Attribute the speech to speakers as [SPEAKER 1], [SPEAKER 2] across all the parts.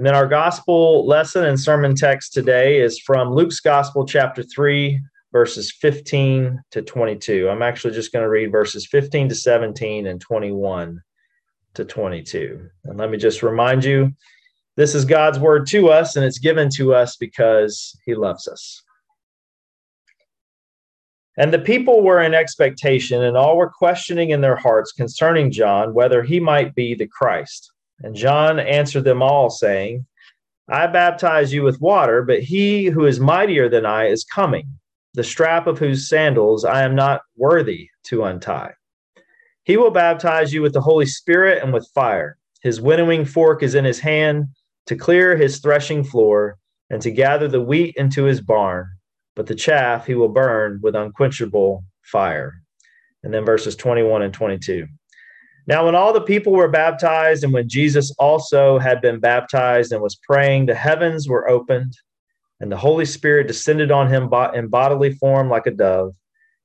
[SPEAKER 1] And then our gospel lesson and sermon text today is from Luke's Gospel, chapter 3, verses 15 to 22. I'm actually just going to read verses 15 to 17 and 21 to 22. And let me just remind you this is God's word to us, and it's given to us because he loves us. And the people were in expectation, and all were questioning in their hearts concerning John whether he might be the Christ. And John answered them all, saying, I baptize you with water, but he who is mightier than I is coming, the strap of whose sandals I am not worthy to untie. He will baptize you with the Holy Spirit and with fire. His winnowing fork is in his hand to clear his threshing floor and to gather the wheat into his barn, but the chaff he will burn with unquenchable fire. And then verses 21 and 22. Now, when all the people were baptized, and when Jesus also had been baptized and was praying, the heavens were opened, and the Holy Spirit descended on him in bodily form like a dove.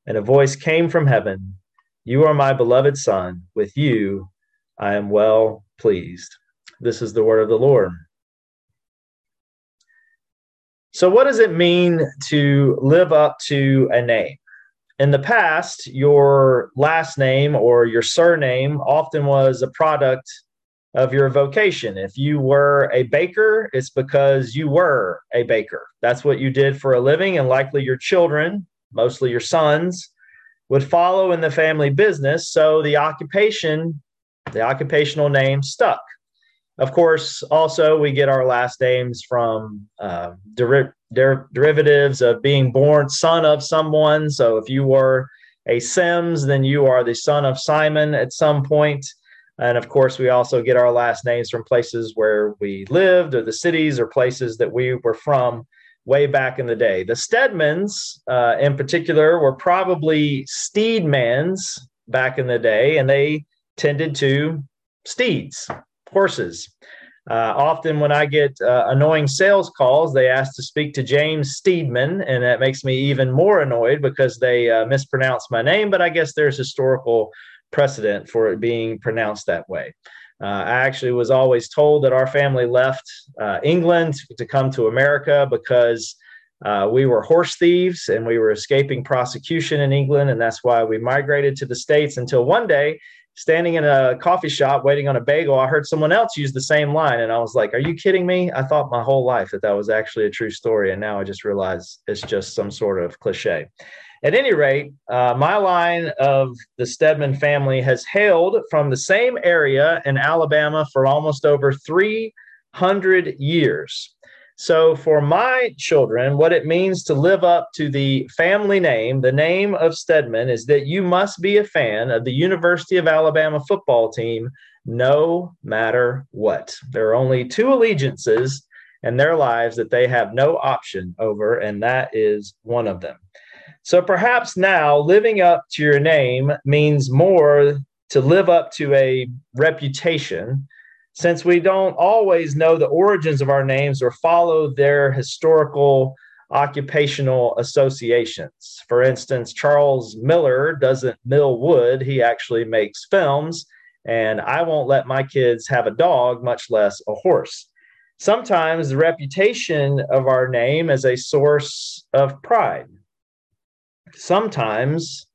[SPEAKER 1] And a voice came from heaven You are my beloved Son. With you I am well pleased. This is the word of the Lord. So, what does it mean to live up to a name? In the past, your last name or your surname often was a product of your vocation. If you were a baker, it's because you were a baker. That's what you did for a living, and likely your children, mostly your sons, would follow in the family business. So the occupation, the occupational name stuck. Of course, also we get our last names from uh, der- der- derivatives of being born son of someone. So if you were a Sims, then you are the son of Simon at some point. And of course, we also get our last names from places where we lived or the cities or places that we were from way back in the day. The Stedmans, uh, in particular, were probably steedmans back in the day, and they tended to steeds horses. Uh, often, when I get uh, annoying sales calls, they ask to speak to James Steedman, and that makes me even more annoyed because they uh, mispronounce my name. But I guess there's historical precedent for it being pronounced that way. Uh, I actually was always told that our family left uh, England to come to America because uh, we were horse thieves and we were escaping prosecution in England, and that's why we migrated to the States until one day standing in a coffee shop waiting on a bagel, I heard someone else use the same line. And I was like, Are you kidding me? I thought my whole life that that was actually a true story. And now I just realize it's just some sort of cliche. At any rate, uh, my line of the Stedman family has hailed from the same area in Alabama for almost over 300 years. So, for my children, what it means to live up to the family name, the name of Stedman, is that you must be a fan of the University of Alabama football team no matter what. There are only two allegiances in their lives that they have no option over, and that is one of them. So, perhaps now living up to your name means more to live up to a reputation since we don't always know the origins of our names or follow their historical occupational associations. For instance, Charles Miller doesn't mill wood, he actually makes films. And I won't let my kids have a dog, much less a horse. Sometimes the reputation of our name is a source of pride. Sometimes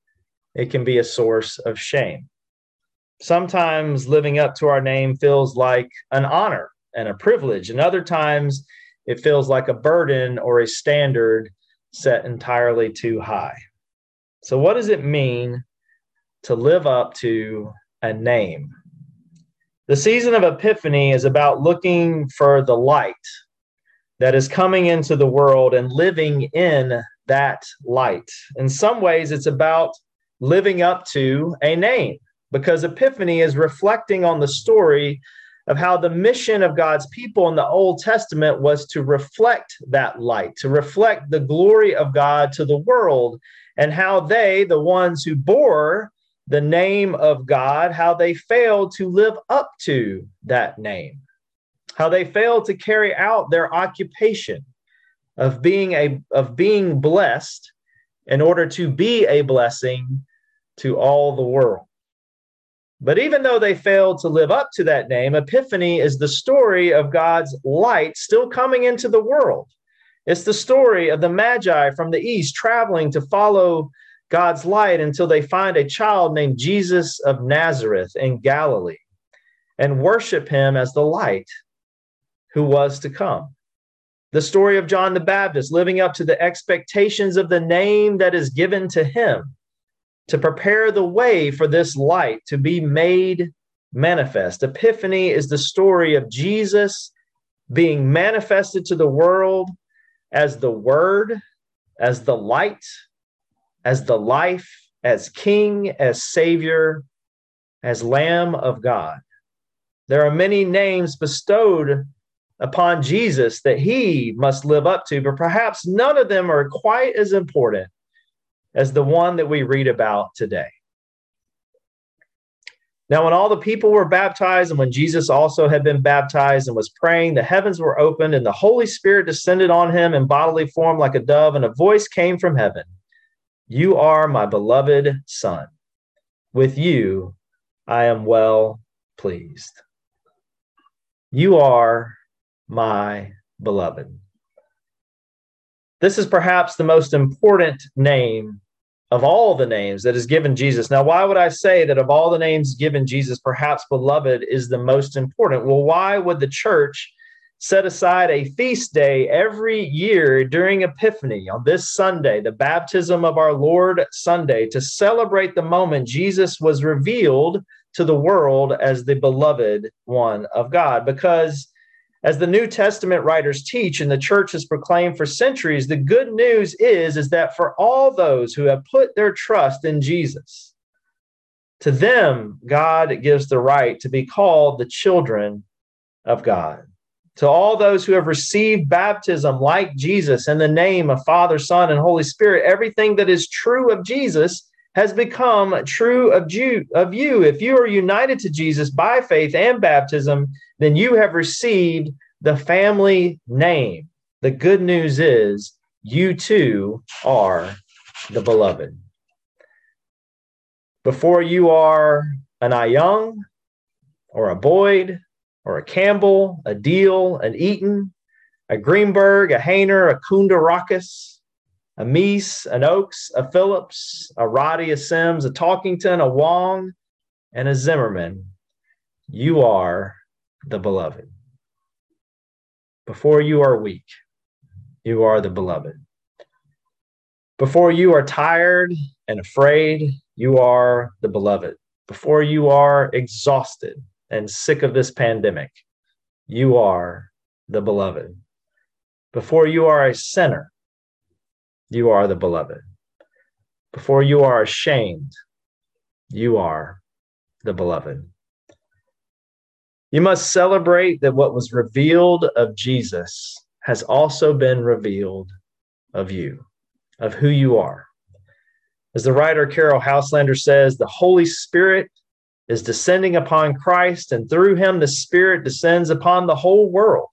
[SPEAKER 1] it can be a source of shame sometimes living up to our name feels like an honor and a privilege, and other times it feels like a burden or a standard set entirely too high. So, what does it mean to live up to a name? The season of Epiphany is about looking for the light that is coming into the world and living in that light. In some ways, it's about living up to a name because Epiphany is reflecting on the story of how the mission of God's people in the Old Testament was to reflect that light, to reflect the glory of God to the world, and how they, the ones who bore the name of God, how they failed to live up to that name, how they failed to carry out their occupation of being a of being blessed in order to be a blessing to all the world. But even though they failed to live up to that name, Epiphany is the story of God's light still coming into the world. It's the story of the Magi from the east traveling to follow God's light until they find a child named Jesus of Nazareth in Galilee and worship him as the light who was to come. The story of John the Baptist living up to the expectations of the name that is given to him to prepare the way for this light to be made manifest. Epiphany is the story of Jesus being manifested to the world as the Word, as the light, as the life, as King, as Savior, as Lamb of God. There are many names bestowed upon Jesus that he must live up to, but perhaps none of them are quite as important as the one that we read about today. Now, when all the people were baptized, and when Jesus also had been baptized and was praying, the heavens were opened, and the Holy Spirit descended on him in bodily form like a dove, and a voice came from heaven You are my beloved Son. With you I am well pleased. You are my beloved. This is perhaps the most important name of all the names that is given Jesus. Now, why would I say that of all the names given Jesus, perhaps beloved is the most important? Well, why would the church set aside a feast day every year during Epiphany on this Sunday, the baptism of our Lord Sunday, to celebrate the moment Jesus was revealed to the world as the beloved one of God? Because as the New Testament writers teach and the church has proclaimed for centuries, the good news is, is that for all those who have put their trust in Jesus, to them, God gives the right to be called the children of God. To all those who have received baptism like Jesus in the name of Father, Son, and Holy Spirit, everything that is true of Jesus has become true of you, of you. If you are united to Jesus by faith and baptism, then you have received the family name. The good news is you too are the beloved. Before you are an Ayung or a Boyd or a Campbell, a Deal, an Eaton, a Greenberg, a Hayner, a Kundarakis, a Meese, an Oakes, a Phillips, a Roddy, a Sims, a Talkington, a Wong, and a Zimmerman. You are the beloved. Before you are weak, you are the beloved. Before you are tired and afraid, you are the beloved. Before you are exhausted and sick of this pandemic, you are the beloved. Before you are a sinner, you are the beloved. Before you are ashamed, you are the beloved. You must celebrate that what was revealed of Jesus has also been revealed of you, of who you are. As the writer Caryll Houselander says, the Holy Spirit is descending upon Christ, and through him the Spirit descends upon the whole world.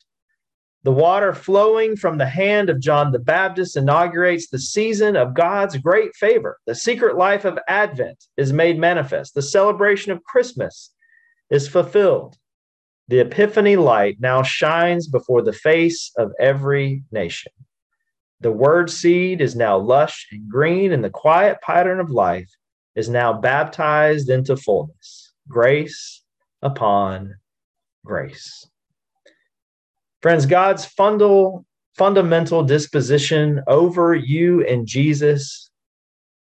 [SPEAKER 1] The water flowing from the hand of John the Baptist inaugurates the season of God's great favor. The secret life of Advent is made manifest. The celebration of Christmas is fulfilled. The Epiphany light now shines before the face of every nation. The word seed is now lush and green, and the quiet pattern of life is now baptized into fullness. Grace upon grace. Friends, God's fundal, fundamental disposition over you and Jesus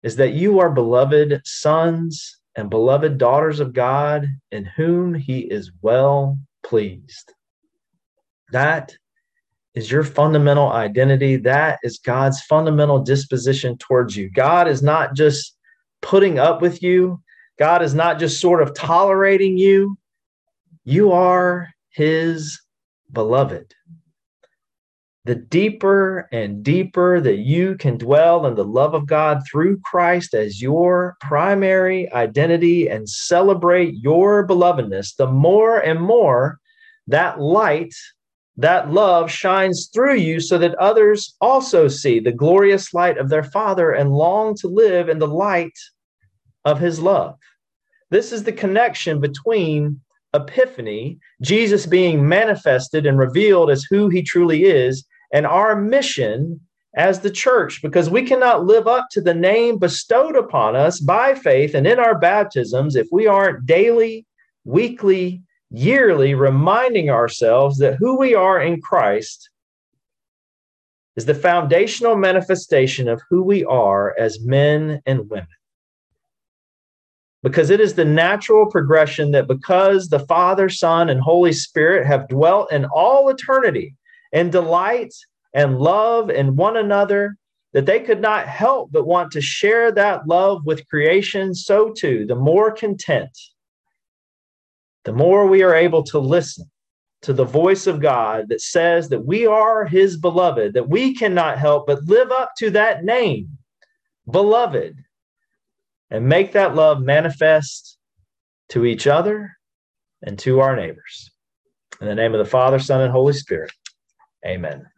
[SPEAKER 1] is that you are beloved sons and beloved daughters of God in whom he is well pleased. That is your fundamental identity. That is God's fundamental disposition towards you. God is not just putting up with you, God is not just sort of tolerating you. You are his beloved. The deeper and deeper that you can dwell in the love of God through Christ as your primary identity and celebrate your belovedness, the more and more that light, that love shines through you so that others also see the glorious light of their Father and long to live in the light of his love. This is the connection between Epiphany, Jesus being manifested and revealed as who he truly is, and our mission as the church, because we cannot live up to the name bestowed upon us by faith and in our baptisms if we aren't daily, weekly, yearly reminding ourselves that who we are in Christ is the foundational manifestation of who we are as men and women. Because it is the natural progression that because the Father, Son, and Holy Spirit have dwelt in all eternity and delight and love in one another, that they could not help but want to share that love with creation, so too, the more content, the more we are able to listen to the voice of God that says that we are his beloved, that we cannot help but live up to that name, beloved, and make that love manifest to each other and to our neighbors. In the name of the Father, Son, and Holy Spirit, amen.